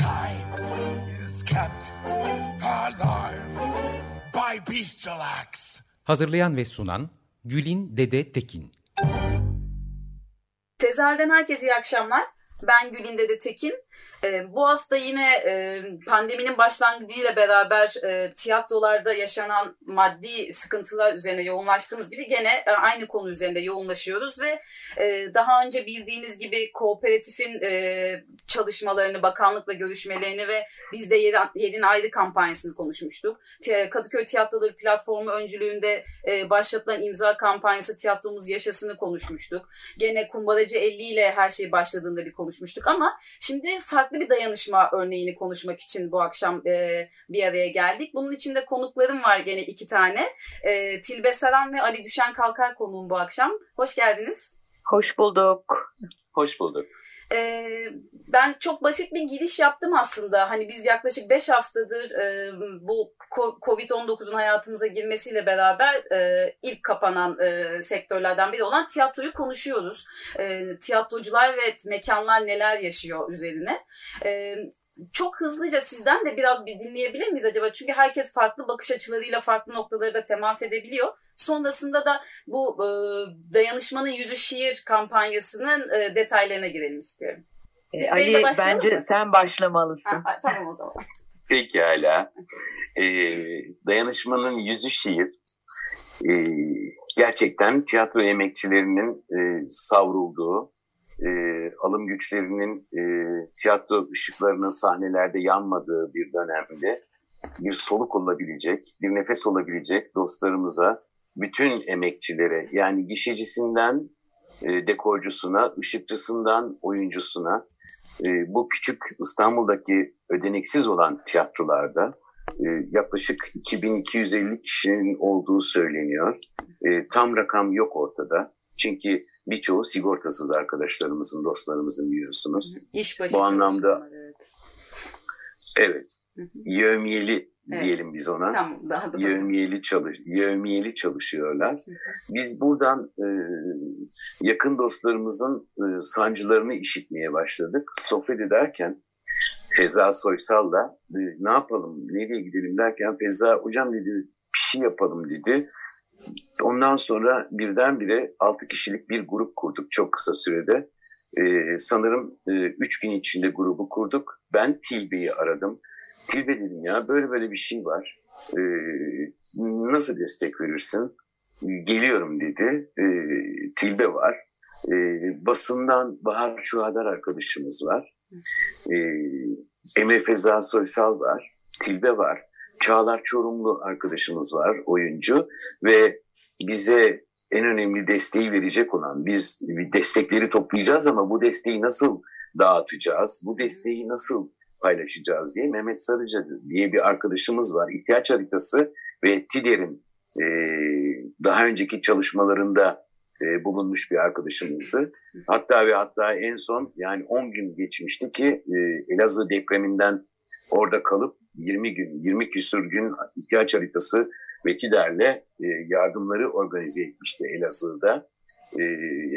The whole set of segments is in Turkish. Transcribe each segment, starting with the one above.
Mankind is kept alive by bestial acts. Hazırlayan ve sunan Gülin Dede Tekin. Tezahürden herkese iyi akşamlar. Ben Gülin Dede Tekin. E, bu hafta yine e, pandeminin başlangıcıyla beraber e, tiyatrolarda yaşanan maddi sıkıntılar üzerine yoğunlaştığımız gibi gene e, aynı konu üzerinde yoğunlaşıyoruz ve e, daha önce bildiğiniz gibi kooperatifin e, çalışmalarını, bakanlıkla görüşmelerini ve biz de Yedin Ayrı kampanyasını konuşmuştuk. Kadıköy Tiyatroları platformu öncülüğünde e, başlatılan imza kampanyası tiyatromuz yaşasını konuşmuştuk. Gene Kumbaracı 50 ile her şey başladığında bir konuşmuştuk ama şimdi farklı bir dayanışma örneğini konuşmak için bu akşam e, bir araya geldik. Bunun içinde konuklarım var gene iki tane. E, Tilbe Saran ve Ali Düşen Kalkar konuğum bu akşam. Hoş geldiniz. Hoş bulduk. Hoş bulduk. E, ben çok basit bir giriş yaptım aslında. Hani biz yaklaşık 5 haftadır e, bu Covid-19'un hayatımıza girmesiyle beraber e, ilk kapanan e, sektörlerden biri olan tiyatroyu konuşuyoruz. E, tiyatrocular ve mekanlar neler yaşıyor üzerine. E, çok hızlıca sizden de biraz bir dinleyebilir miyiz acaba? Çünkü herkes farklı bakış açılarıyla farklı noktaları da temas edebiliyor. Sonrasında da bu e, dayanışmanın yüzü şiir kampanyasının e, detaylarına girelim istiyorum. E, Ali bence mı? sen başlamalısın. Ha, tamam o zaman. Pekala. Ee, dayanışmanın yüzü şiir. Ee, gerçekten tiyatro emekçilerinin e, savrulduğu, e, alım güçlerinin e, tiyatro ışıklarının sahnelerde yanmadığı bir dönemde bir soluk olabilecek, bir nefes olabilecek dostlarımıza, bütün emekçilere yani gişecisinden e, dekorcusuna, ışıkçısından oyuncusuna e, bu küçük İstanbul'daki ödeneksiz olan tiyatrolarda e, yaklaşık 2250 kişinin olduğu söyleniyor. E, tam rakam yok ortada. Çünkü birçoğu sigortasız arkadaşlarımızın, dostlarımızın biliyorsunuz. İş başı Bu anlamda evet. evet. Yövmiyeli evet. diyelim biz ona. Tamam, daha da yövmiyeli, çalış, yövmiyeli çalışıyorlar. Biz buradan e, yakın dostlarımızın e, sancılarını işitmeye başladık. Sohbet ederken Feza Soysal'la e, ne yapalım, nereye gidelim derken Feza hocam dedi bir şey yapalım dedi. Ondan sonra birdenbire 6 kişilik bir grup kurduk çok kısa sürede. Ee, sanırım 3 e, gün içinde grubu kurduk. Ben Tilbe'yi aradım. Tilbe dedim ya böyle böyle bir şey var. Ee, nasıl destek verirsin? Geliyorum dedi. Ee, Tilbe var. Ee, basından Bahar Çuhadar arkadaşımız var. Ee, Emre Feza Soysal var. Tilbe var. Çağlar Çorumlu arkadaşımız var, oyuncu ve bize en önemli desteği verecek olan biz destekleri toplayacağız ama bu desteği nasıl dağıtacağız, bu desteği nasıl paylaşacağız diye Mehmet Sarıca diye bir arkadaşımız var. İhtiyaç haritası ve TİDER'in e, daha önceki çalışmalarında e, bulunmuş bir arkadaşımızdı. Hatta ve hatta en son yani 10 gün geçmişti ki e, Elazığ depreminden orada kalıp 20 gün, 20 küsur gün ihtiyaç haritası ve TİDER'le e, yardımları organize etmişti Elazığ'da. E,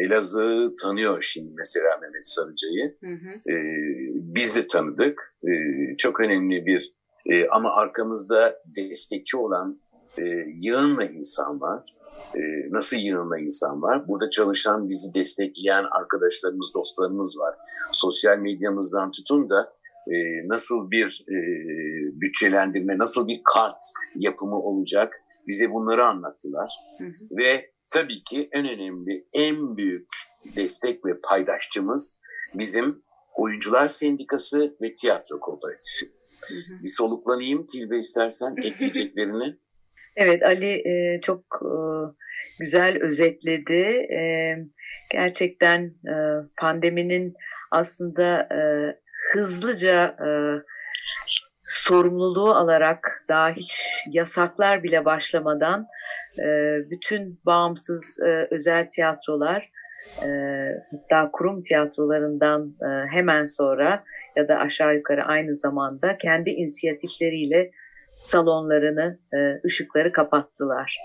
Elazığ tanıyor şimdi mesela Mehmet Sarıca'yı. E, biz de tanıdık. E, çok önemli bir e, ama arkamızda destekçi olan e, yığınla insan var. E, nasıl yığınla insan var? Burada çalışan, bizi destekleyen arkadaşlarımız, dostlarımız var. Sosyal medyamızdan tutun da e, nasıl bir e, bütçelendirme, nasıl bir kart yapımı olacak bize bunları anlattılar. Hı hı. Ve tabii ki en önemli, en büyük destek ve paydaşçımız bizim Oyuncular Sendikası ve Tiyatro Kooperatifi. Hı hı. Bir soluklanayım Tilbe istersen ekleyeceklerini. evet Ali e, çok e, güzel özetledi. E, gerçekten e, pandeminin aslında e, hızlıca e, sorumluluğu alarak daha hiç yasaklar bile başlamadan e, bütün bağımsız e, özel tiyatrolar e, hatta kurum tiyatrolarından e, hemen sonra ya da aşağı yukarı aynı zamanda kendi inisiyatifleriyle salonlarını, e, ışıkları kapattılar.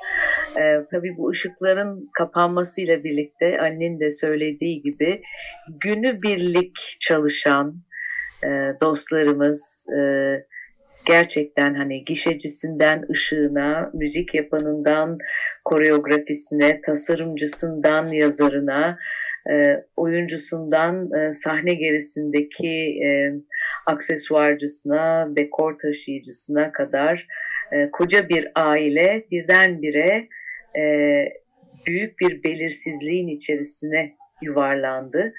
E, tabii bu ışıkların kapanmasıyla birlikte annenin de söylediği gibi günü birlik çalışan e, dostlarımız, e, gerçekten hani gişecisinden ışığına, müzik yapanından koreografisine, tasarımcısından yazarına, e, oyuncusundan sahne gerisindeki aksesuarcısına, dekor taşıyıcısına kadar koca bir aile birdenbire e, büyük bir belirsizliğin içerisine yuvarlandı.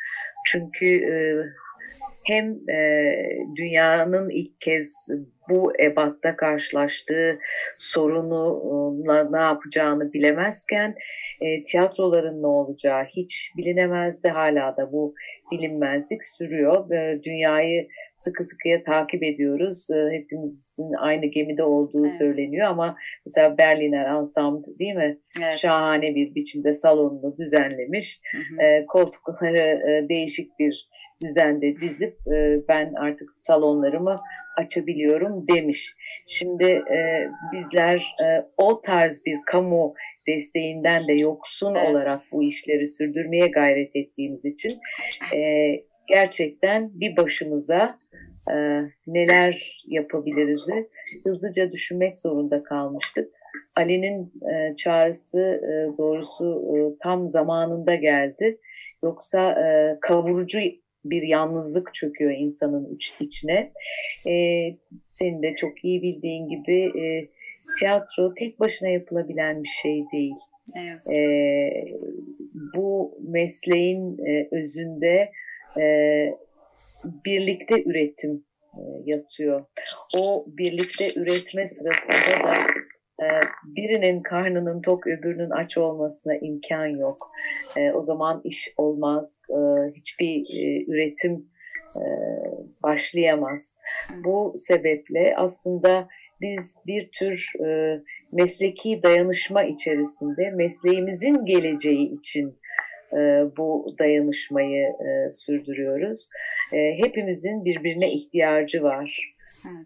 Çünkü hem e, dünyanın ilk kez bu ebatta karşılaştığı sorunla ne yapacağını bilemezken e, tiyatroların ne olacağı hiç bilinemezdi. Hala da bu bilinmezlik sürüyor. E, dünyayı sıkı sıkıya takip ediyoruz. E, hepimizin aynı gemide olduğu evet. söyleniyor ama mesela Berliner Ensemble değil mi? Evet. Şahane bir biçimde salonunu düzenlemiş. Hı hı. E, koltukları e, değişik bir düzende dizip e, ben artık salonlarımı açabiliyorum demiş. Şimdi e, bizler e, o tarz bir kamu desteğinden de yoksun evet. olarak bu işleri sürdürmeye gayret ettiğimiz için e, gerçekten bir başımıza e, neler yapabiliriz hızlıca düşünmek zorunda kalmıştık. Ali'nin e, çağrısı e, doğrusu e, tam zamanında geldi. Yoksa e, kavurucu bir yalnızlık çöküyor insanın iç, içine. E, senin de çok iyi bildiğin gibi e, tiyatro tek başına yapılabilen bir şey değil. Evet. E, bu mesleğin e, özünde e, birlikte üretim e, yatıyor. O birlikte üretme sırasında da birinin karnının tok öbürünün aç olmasına imkan yok. E, o zaman iş olmaz, e, hiçbir üretim başlayamaz. Bu sebeple aslında biz bir tür mesleki dayanışma içerisinde mesleğimizin geleceği için bu dayanışmayı sürdürüyoruz. hepimizin birbirine ihtiyacı var.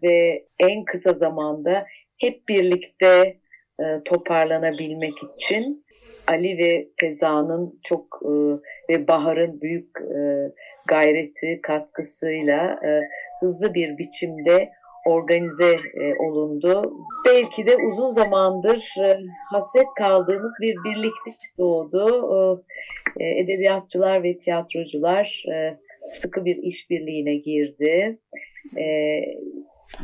Ve en kısa zamanda hep birlikte e, toparlanabilmek için Ali ve Feza'nın çok e, ve Bahar'ın büyük e, gayreti, katkısıyla e, hızlı bir biçimde organize e, olundu. Belki de uzun zamandır e, hasret kaldığımız bir birliktelik doğdu. E, edebiyatçılar ve tiyatrocular e, sıkı bir işbirliğine girdi. E,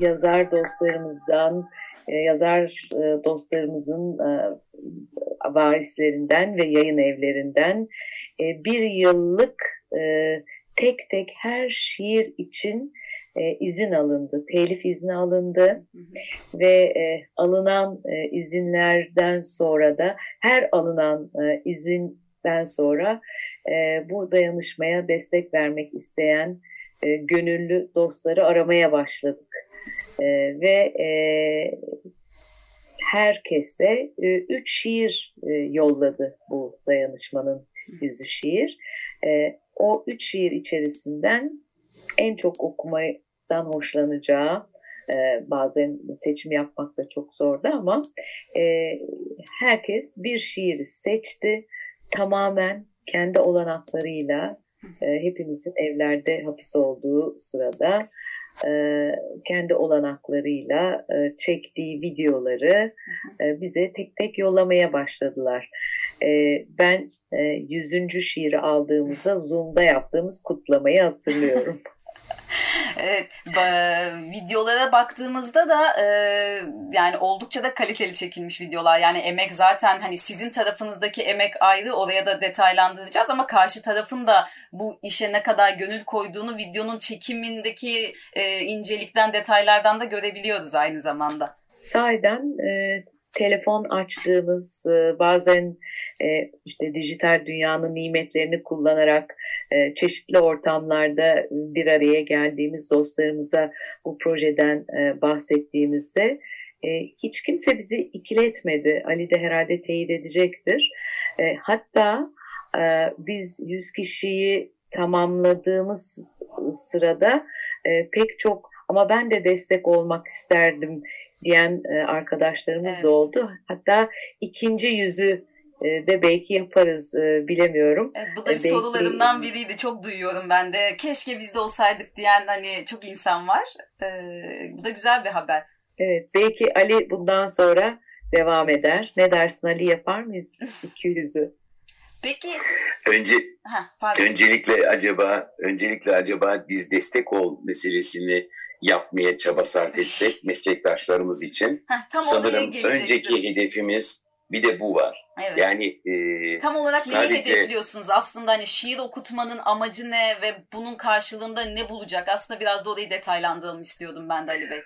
yazar dostlarımızdan, e, yazar e, dostlarımızın e, varislerinden ve yayın evlerinden bir yıllık tek tek her şiir için izin alındı, telif izni alındı hı hı. ve alınan izinlerden sonra da her alınan izinden sonra bu dayanışmaya destek vermek isteyen gönüllü dostları aramaya başladık. E, ve e, herkese e, üç şiir e, yolladı bu dayanışmanın yüzü şiir. E, o üç şiir içerisinden en çok okumadan hoşlanacağı e, bazen seçim yapmak da çok zordu ama e, herkes bir şiiri seçti. Tamamen kendi olanaklarıyla e, hepimizin evlerde hapis olduğu sırada kendi olanaklarıyla e, çektiği videoları e, bize tek tek yollamaya başladılar. E, ben e, 100. şiiri aldığımızda Zoom'da yaptığımız kutlamayı hatırlıyorum. Evet, videolara baktığımızda da e, yani oldukça da kaliteli çekilmiş videolar. Yani emek zaten hani sizin tarafınızdaki emek ayrı oraya da detaylandıracağız ama karşı tarafın da bu işe ne kadar gönül koyduğunu videonun çekimindeki e, incelikten detaylardan da görebiliyoruz aynı zamanda. Sahiden e, telefon açtığımız e, bazen e, işte dijital dünyanın nimetlerini kullanarak e, çeşitli ortamlarda bir araya geldiğimiz dostlarımıza bu projeden e, bahsettiğimizde e, hiç kimse bizi ikiletmedi. Ali de herhalde teyit edecektir. E, hatta e, biz 100 kişiyi tamamladığımız sırada e, pek çok ama ben de destek olmak isterdim diyen e, arkadaşlarımız evet. da oldu. Hatta ikinci yüzü de belki yaparız e, bilemiyorum. Evet, bu da bir belki... sorularımdan biriydi. Çok duyuyorum ben de. Keşke biz de olsaydık diyen hani çok insan var. Bu da güzel bir haber. Evet belki Ali bundan sonra devam eder. Ne dersin Ali yapar mıyız 200'ü? Peki. Önce Heh, öncelikle acaba öncelikle acaba biz destek ol meselesini yapmaya çaba sarf etsek meslektaşlarımız için Heh, tam sanırım önceki hedefimiz bir de bu var. Evet. Yani e, tam olarak sadece... neyi hedefliyorsunuz? Aslında hani şiir okutmanın amacı ne ve bunun karşılığında ne bulacak? Aslında biraz da orayı detaylandıralım istiyordum ben de Ali Bey.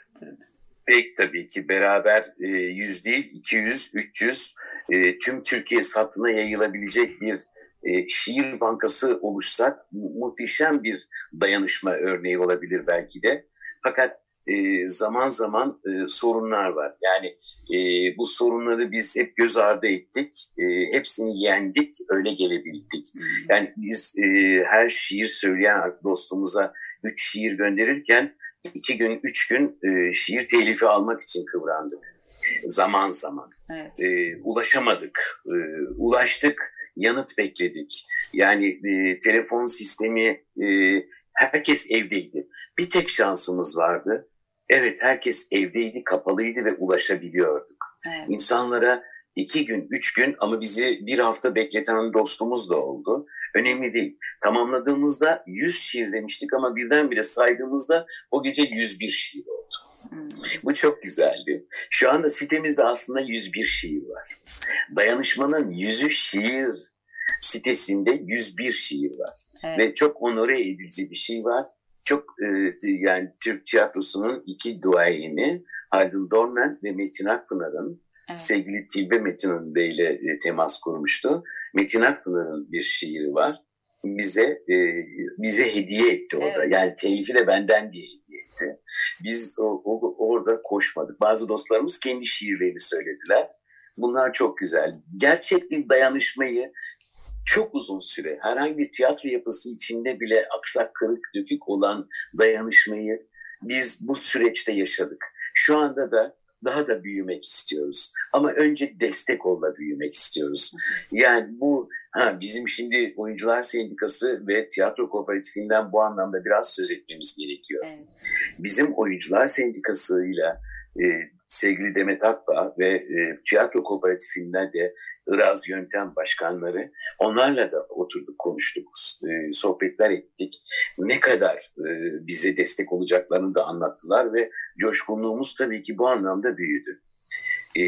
Pek tabii ki beraber e, 100 değil 200, 300 e, tüm Türkiye satına yayılabilecek bir e, şiir bankası oluşsak muhteşem bir dayanışma örneği olabilir belki de. Fakat e, zaman zaman e, sorunlar var. Yani e, bu sorunları biz hep göz ardı ettik. E, hepsini yendik, öyle gelebildik. Yani biz e, her şiir söyleyen dostumuza üç şiir gönderirken iki gün, üç gün e, şiir telifi almak için kıvrandık. Zaman zaman. Evet. E, ulaşamadık. E, ulaştık, yanıt bekledik. Yani e, telefon sistemi, e, herkes evdeydi. Bir tek şansımız vardı. Evet herkes evdeydi, kapalıydı ve ulaşabiliyorduk. Evet. İnsanlara iki gün, üç gün ama bizi bir hafta bekleten dostumuz da oldu. Önemli değil. Tamamladığımızda 100 şiir demiştik ama birdenbire saydığımızda o gece 101 şiir oldu. Hmm. Bu çok güzeldi. Şu anda sitemizde aslında 101 şiir var. Dayanışmanın yüzü şiir sitesinde 101 şiir var. Evet. Ve çok onore edici bir şey var. Çok e, yani Türk tiyatrosunun iki duayeni Haldun Dornan ve Metin Akpınar'ın evet. sevgili Tilbe Metin Önde ile e, temas kurmuştu. Metin Akpınar'ın bir şiiri var. Bize e, bize hediye etti orada. Evet. Yani telifi de benden diye hediye etti. Biz o, o, orada koşmadık. Bazı dostlarımız kendi şiirlerini söylediler. Bunlar çok güzel. Gerçek bir dayanışmayı çok uzun süre herhangi bir tiyatro yapısı içinde bile aksak kırık dökük olan dayanışmayı biz bu süreçte yaşadık. Şu anda da daha da büyümek istiyoruz. Ama önce destek olma büyümek istiyoruz. Yani bu ha, bizim şimdi Oyuncular Sendikası ve Tiyatro Kooperatifinden bu anlamda biraz söz etmemiz gerekiyor. Evet. Bizim Oyuncular Sendikası ile sevgili Demet Akbağ ve e, tiyatro kooperatifinden de Iraz Yöntem Başkanları onlarla da oturduk konuştuk, e, sohbetler ettik. Ne kadar e, bize destek olacaklarını da anlattılar ve coşkunluğumuz tabii ki bu anlamda büyüdü. E,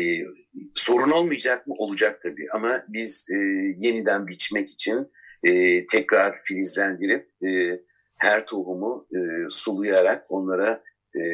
sorun olmayacak mı? Olacak tabii ama biz e, yeniden biçmek için e, tekrar filizlendirip e, her tohumu e, sulayarak onlara e,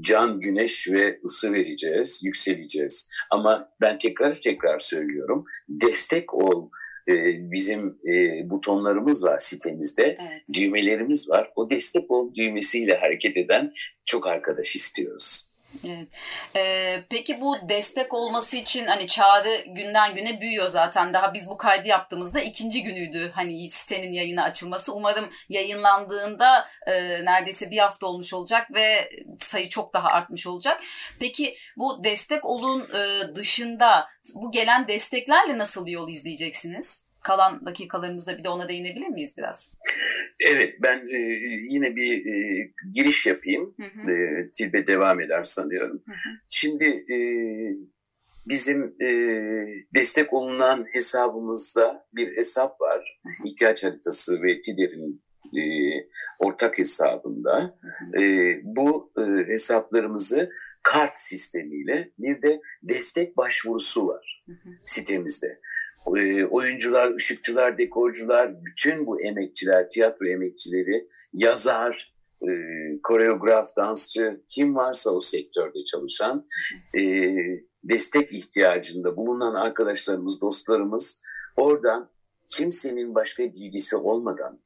can, güneş ve ısı vereceğiz, yükseleceğiz. Ama ben tekrar tekrar söylüyorum, destek ol. E, bizim e, butonlarımız var sitemizde, evet. düğmelerimiz var. O destek ol düğmesiyle hareket eden çok arkadaş istiyoruz. Evet. Ee, peki bu destek olması için hani çağrı günden güne büyüyor zaten. Daha biz bu kaydı yaptığımızda ikinci günüydü hani sitenin yayına açılması. Umarım yayınlandığında e, neredeyse bir hafta olmuş olacak ve sayı çok daha artmış olacak. Peki bu destek olun e, dışında bu gelen desteklerle nasıl bir yol izleyeceksiniz? Kalan dakikalarımızda bir de ona değinebilir miyiz biraz? Evet ben e, yine bir e, giriş yapayım. Hı hı. E, Tilbe devam eder sanıyorum. Hı hı. Şimdi e, bizim e, destek olunan hesabımızda bir hesap var. Hı hı. İhtiyaç haritası ve TİDER'in e, ortak hesabında. Hı hı. E, bu e, hesaplarımızı kart sistemiyle bir de destek başvurusu var hı hı. sitemizde. E, oyuncular, ışıkçılar, dekorcular, bütün bu emekçiler, tiyatro emekçileri, yazar, e, koreograf, dansçı, kim varsa o sektörde çalışan e, destek ihtiyacında bulunan arkadaşlarımız, dostlarımız oradan kimsenin başka bilgisi olmadan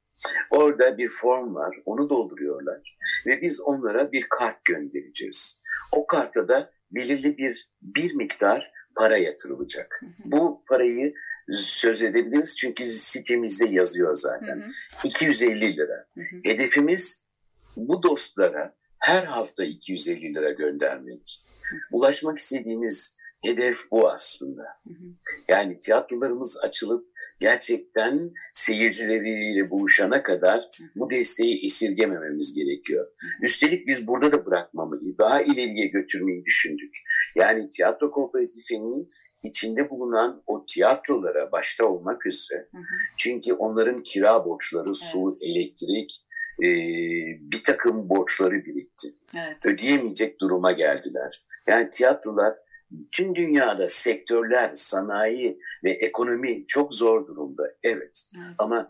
orada bir form var, onu dolduruyorlar ve biz onlara bir kart göndereceğiz. O karta da belirli bir bir miktar para yatırılacak. Bu parayı söz edebiliriz çünkü sitemizde yazıyor zaten. Hı hı. 250 lira. Hı hı. Hedefimiz bu dostlara her hafta 250 lira göndermek. Ulaşmak istediğimiz hedef bu aslında. Yani tiyatrolarımız açılıp gerçekten seyircileriyle buluşana kadar bu desteği esirgemememiz gerekiyor. Üstelik biz burada da bırakmamayı, daha ileriye götürmeyi düşündük. Yani tiyatro kooperatifinin içinde bulunan o tiyatrolara başta olmak üzere çünkü onların kira borçları, su, elektrik, e, bir takım borçları birikti. Evet. Ödeyemeyecek duruma geldiler. Yani tiyatrolar tüm dünyada sektörler, sanayi ve ekonomi çok zor durumda. Evet. evet. Ama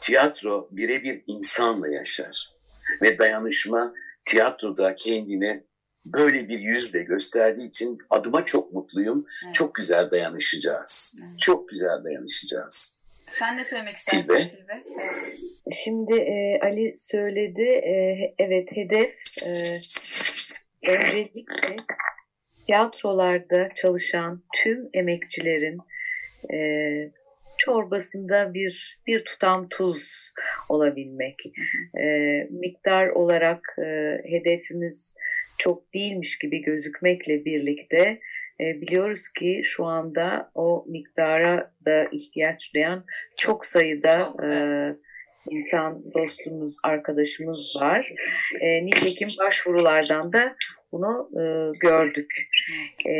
tiyatro birebir insanla yaşar. Ve dayanışma tiyatroda kendine böyle bir yüzle gösterdiği için adıma çok mutluyum. Evet. Çok güzel dayanışacağız. Evet. Çok güzel dayanışacağız. Sen ne söylemek istersin Tilbe? Tilbe? Şimdi e, Ali söyledi. E, evet hedef e, öncelikle tiyatrolarda çalışan tüm emekçilerin e, çorbasında bir bir tutam tuz olabilmek. E, miktar olarak e, hedefimiz çok değilmiş gibi gözükmekle birlikte e, biliyoruz ki şu anda o miktara da ihtiyaç duyan çok sayıda çok, evet. e, insan dostumuz, arkadaşımız var. E, nitekim başvurulardan da bunu e, gördük. E,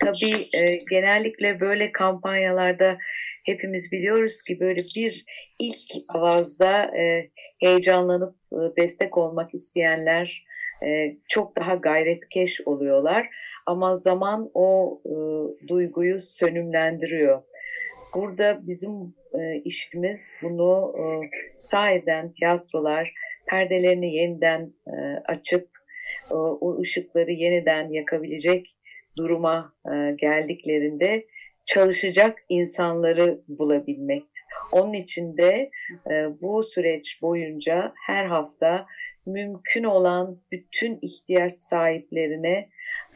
tabii e, genellikle böyle kampanyalarda hepimiz biliyoruz ki böyle bir ilk avazda e, heyecanlanıp e, destek olmak isteyenler e, çok daha gayretkeş oluyorlar. Ama zaman o e, duyguyu sönümlendiriyor. Burada bizim e, işimiz bunu e, sahiden tiyatrolar perdelerini yeniden e, açıp o ışıkları yeniden yakabilecek duruma e, geldiklerinde çalışacak insanları bulabilmek. Onun için de e, bu süreç boyunca her hafta mümkün olan bütün ihtiyaç sahiplerine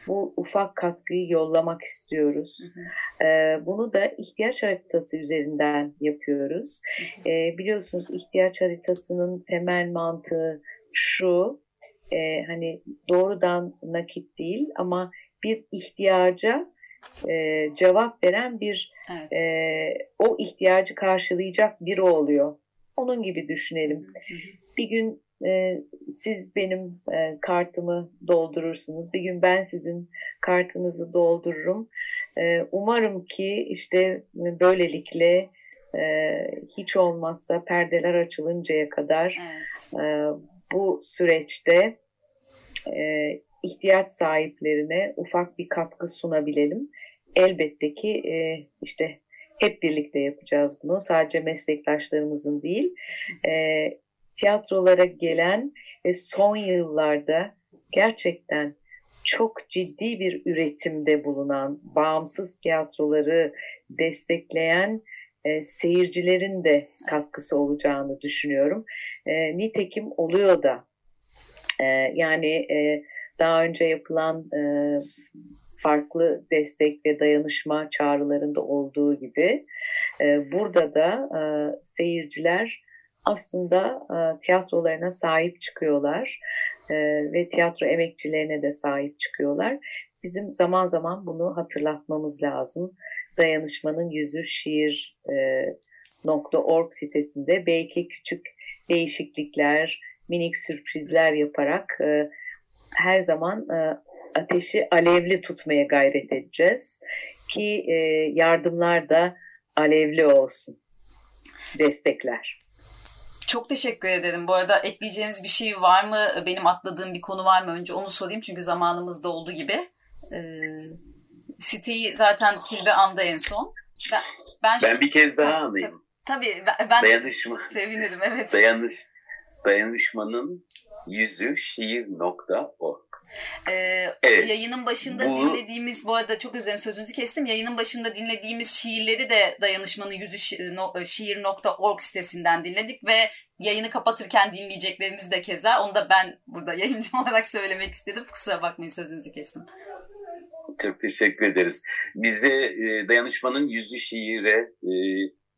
bu ufak katkıyı yollamak istiyoruz. Hı hı. Bunu da ihtiyaç haritası üzerinden yapıyoruz. Hı hı. Biliyorsunuz ihtiyaç haritasının temel mantığı şu, e, hani doğrudan nakit değil ama bir ihtiyaca e, cevap veren bir evet. e, o ihtiyacı karşılayacak biri oluyor. Onun gibi düşünelim. Hı hı. Bir gün e, siz benim e, kartımı doldurursunuz. Bir gün ben sizin kartınızı doldururum. E, umarım ki işte böylelikle e, hiç olmazsa perdeler açılıncaya kadar evet. e, bu süreçte e, ihtiyaç sahiplerine ufak bir katkı sunabilelim. Elbette ki e, işte hep birlikte yapacağız bunu. Sadece meslektaşlarımızın değil, e, tiyatrolara gelen ve son yıllarda gerçekten çok ciddi bir üretimde bulunan, bağımsız tiyatroları destekleyen e, seyircilerin de katkısı olacağını düşünüyorum. E, nitekim oluyor da. E, yani e, daha önce yapılan e, farklı destek ve dayanışma çağrılarında olduğu gibi e, burada da e, seyirciler aslında e, tiyatrolarına sahip çıkıyorlar e, ve tiyatro emekçilerine de sahip çıkıyorlar. Bizim zaman zaman bunu hatırlatmamız lazım. Dayanışmanın yüzü şiir e, .org sitesinde belki küçük değişiklikler, minik sürprizler yaparak e, her zaman e, ateşi alevli tutmaya gayret edeceğiz ki e, yardımlar da alevli olsun, destekler. Çok teşekkür ederim. Bu arada ekleyeceğiniz bir şey var mı? Benim atladığım bir konu var mı? Önce onu sorayım çünkü zamanımız da oldu gibi. Ee, siteyi zaten Tilbe anda en son. Ben, ben, ben bir kez daha anlayayım. Tabii ben, ben Dayanışma. sevinirim evet. Dayanış, dayanışmanın yüzü şiir.org. Ee, evet. Yayının başında bu... dinlediğimiz, bu arada çok özlerim sözünüzü kestim. Yayının başında dinlediğimiz şiirleri de Dayanışmanın Yüzü şi- şiir.org sitesinden dinledik ve yayını kapatırken dinleyeceklerimiz de keza. Onu da ben burada yayıncı olarak söylemek istedim. Kusura bakmayın sözünüzü kestim. Çok teşekkür ederiz. Bize e, dayanışmanın yüzü şiire e,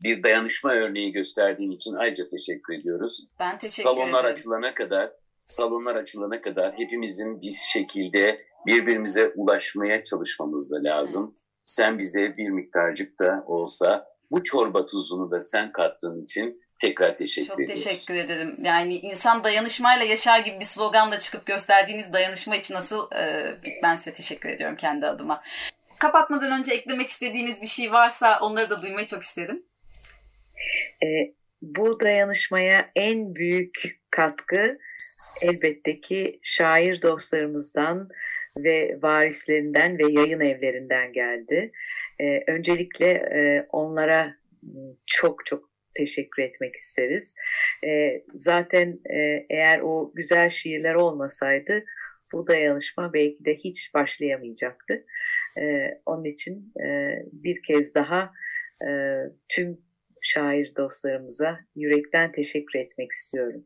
bir dayanışma örneği gösterdiğin için ayrıca teşekkür ediyoruz. Ben teşekkür Salonlar ederim. açılana kadar, salonlar açılana kadar hepimizin bir şekilde birbirimize ulaşmaya çalışmamız da lazım. Evet. Sen bize bir miktarcık da olsa bu çorba tuzunu da sen kattığın için tekrar teşekkür Çok ediyoruz. Çok teşekkür ederim. Yani insan dayanışmayla yaşar gibi bir sloganla çıkıp gösterdiğiniz dayanışma için nasıl e, ben size teşekkür ediyorum kendi adıma. Kapatmadan önce eklemek istediğiniz bir şey varsa onları da duymayı çok isterim. E, bu dayanışmaya en büyük katkı elbette ki şair dostlarımızdan ve varislerinden ve yayın evlerinden geldi. E, öncelikle e, onlara çok çok teşekkür etmek isteriz. E, zaten e, eğer o güzel şiirler olmasaydı bu dayanışma belki de hiç başlayamayacaktı. E, onun için e, bir kez daha e, tüm şair dostlarımıza yürekten teşekkür etmek istiyorum.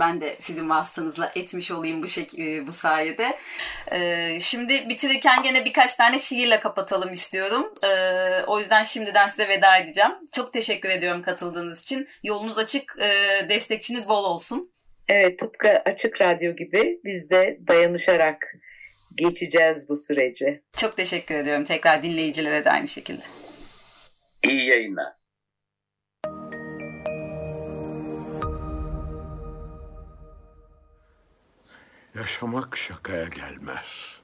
Ben de sizin vasıtanızla etmiş olayım bu şek- bu sayede. Ee, şimdi bitirirken gene birkaç tane şiirle kapatalım istiyorum. Ee, o yüzden şimdiden size veda edeceğim. Çok teşekkür ediyorum katıldığınız için. Yolunuz açık, e, destekçiniz bol olsun. Evet, tıpkı Açık Radyo gibi biz de dayanışarak geçeceğiz bu süreci. Çok teşekkür ediyorum. Tekrar dinleyicilere de aynı şekilde. İyi yayınlar. Yaşamak şakaya gelmez.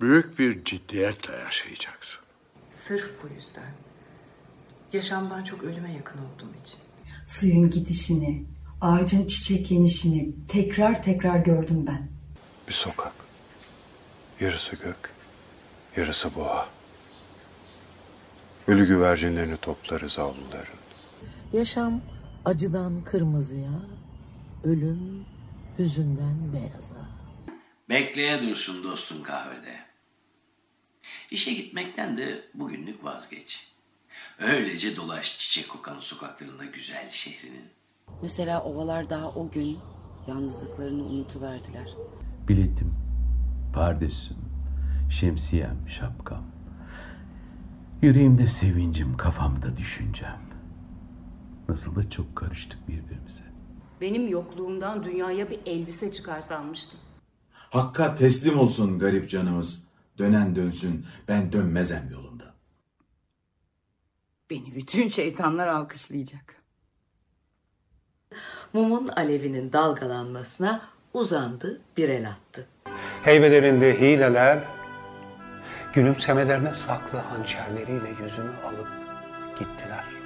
Büyük bir ciddiyetle yaşayacaksın. Sırf bu yüzden. Yaşamdan çok ölüme yakın olduğum için. Suyun gidişini, ağacın çiçeklenişini tekrar tekrar gördüm ben. Bir sokak. Yarısı gök, yarısı boğa. Ölü güvercinlerini toplarız avluların. Yaşam acıdan kırmızıya, ölüm hüzünden beyaza. Bekleye dursun dostun kahvede. İşe gitmekten de bugünlük vazgeç. Öylece dolaş çiçek kokan sokaklarında güzel şehrinin. Mesela ovalar daha o gün yalnızlıklarını unutuverdiler. Biletim, pardesüm, şemsiyem, şapkam. Yüreğimde sevincim, kafamda düşüncem. Nasıl da çok karıştık birbirimize. Benim yokluğumdan dünyaya bir elbise çıkar sanmıştım. Hakka teslim olsun garip canımız. Dönen dönsün, ben dönmezem yolunda. Beni bütün şeytanlar alkışlayacak. Mumun alevinin dalgalanmasına uzandı, bir el attı. Heybelerinde hileler, gülümsemelerine saklı hançerleriyle yüzünü alıp gittiler.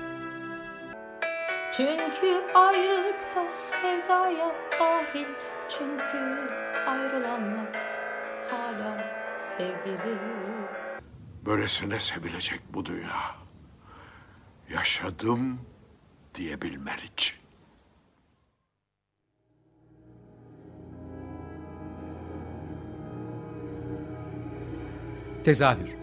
Çünkü ayrılıkta sevdaya dahil Çünkü ayrılanlar hala sevgili Böylesine sevilecek bu dünya. Yaşadım diyebilmen için. Tezahür